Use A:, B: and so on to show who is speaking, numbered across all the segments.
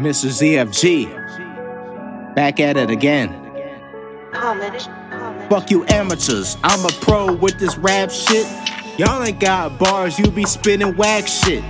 A: Mr. ZFG. Back at it again. Fuck you amateurs. I'm a pro with this rap shit. Y'all ain't got bars, you be spinning whack shit.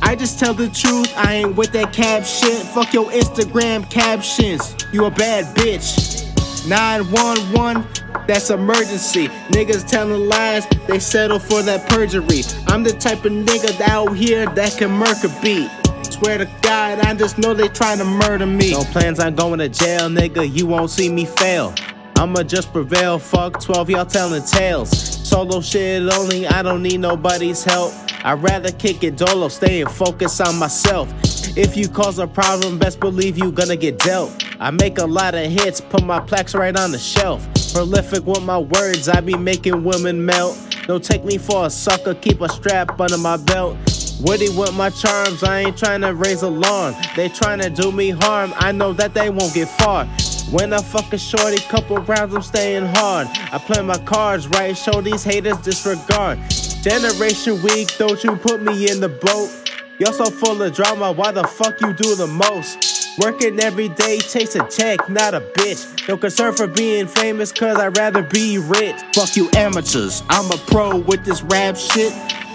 A: I just tell the truth, I ain't with that cap shit. Fuck your Instagram captions. You a bad bitch. 911, that's emergency. Niggas telling lies, they settle for that perjury. I'm the type of nigga out here that can murk a beat. Swear to God, I just know they trying to murder me. No plans on going to jail, nigga, you won't see me fail. I'ma just prevail, fuck 12, y'all telling tales. Solo shit only, I don't need nobody's help. I'd rather kick it dolo, staying focused on myself. If you cause a problem, best believe you gonna get dealt. I make a lot of hits, put my plaques right on the shelf. Prolific with my words, I be making women melt. Don't take me for a sucker, keep a strap under my belt. Woody with my charms, I ain't trying to raise alarm. They trying to do me harm, I know that they won't get far. When I fuck a shorty, couple rounds, I'm staying hard. I play my cards right, show these haters disregard. Generation weak, don't you put me in the boat. You're so full of drama, why the fuck you do the most? Working every day, chase a check, not a bitch. No concern for being famous, cause I'd rather be rich. Fuck you amateurs, I'm a pro with this rap shit.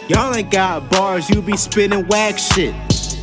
A: Y'all ain't got bars, you be spinning whack shit.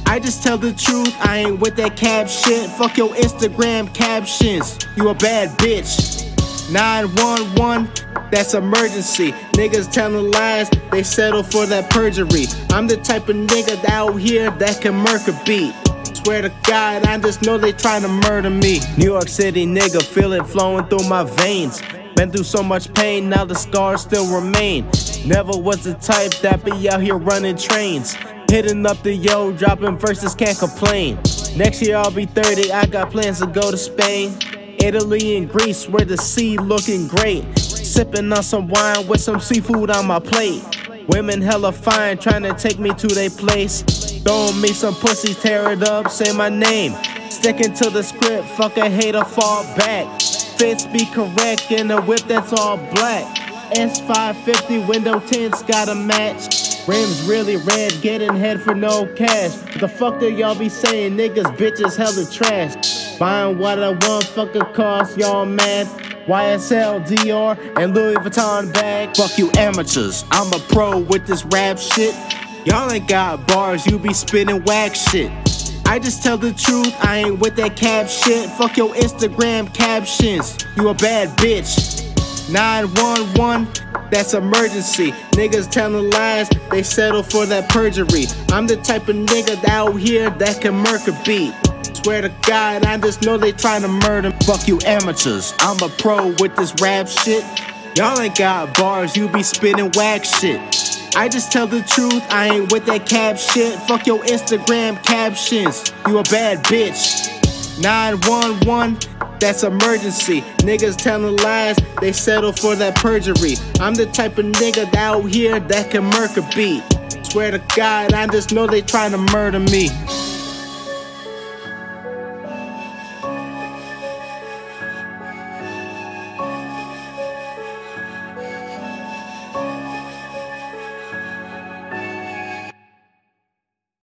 A: I just tell the truth, I ain't with that cap shit. Fuck your Instagram captions, you a bad bitch. 911, that's emergency. Niggas telling lies, they settle for that perjury. I'm the type of nigga out here that can murk a beat. Swear to God, I just know they trying to murder me. New York City nigga, feel it flowing through my veins. Been through so much pain, now the scars still remain. Never was the type that be out here running trains. Hitting up the yo, dropping verses, can't complain. Next year I'll be 30, I got plans to go to Spain. Italy and Greece, where the sea looking great. Sipping on some wine with some seafood on my plate. Women hella fine, trying to take me to their place. Throwing me some pussy, tear it up, say my name. Sticking to the script, fuck a hater, fall back. Fits be correct in a whip that's all black. S550 window tints got a match. Rims really red, getting head for no cash. What the fuck do y'all be saying? Niggas, bitches, hella trash. Buying what I want, fuck a cost, y'all mad. YSL, Dior, and Louis Vuitton bag. Fuck you amateurs, I'm a pro with this rap shit. Y'all ain't got bars, you be spinning whack shit. I just tell the truth, I ain't with that cap shit. Fuck your Instagram captions, you a bad bitch. 911, that's emergency. Niggas telling lies, they settle for that perjury. I'm the type of nigga out here that can murk a beat. Swear to God, I just know they trying to murder. Fuck you amateurs, I'm a pro with this rap shit. Y'all ain't got bars, you be spinning whack shit. I just tell the truth, I ain't with that cap shit. Fuck your Instagram captions, you a bad bitch. 911, that's emergency. Niggas telling lies, they settle for that perjury. I'm the type of nigga out here that can murk a beat. Swear to God, I just know they trying to murder me.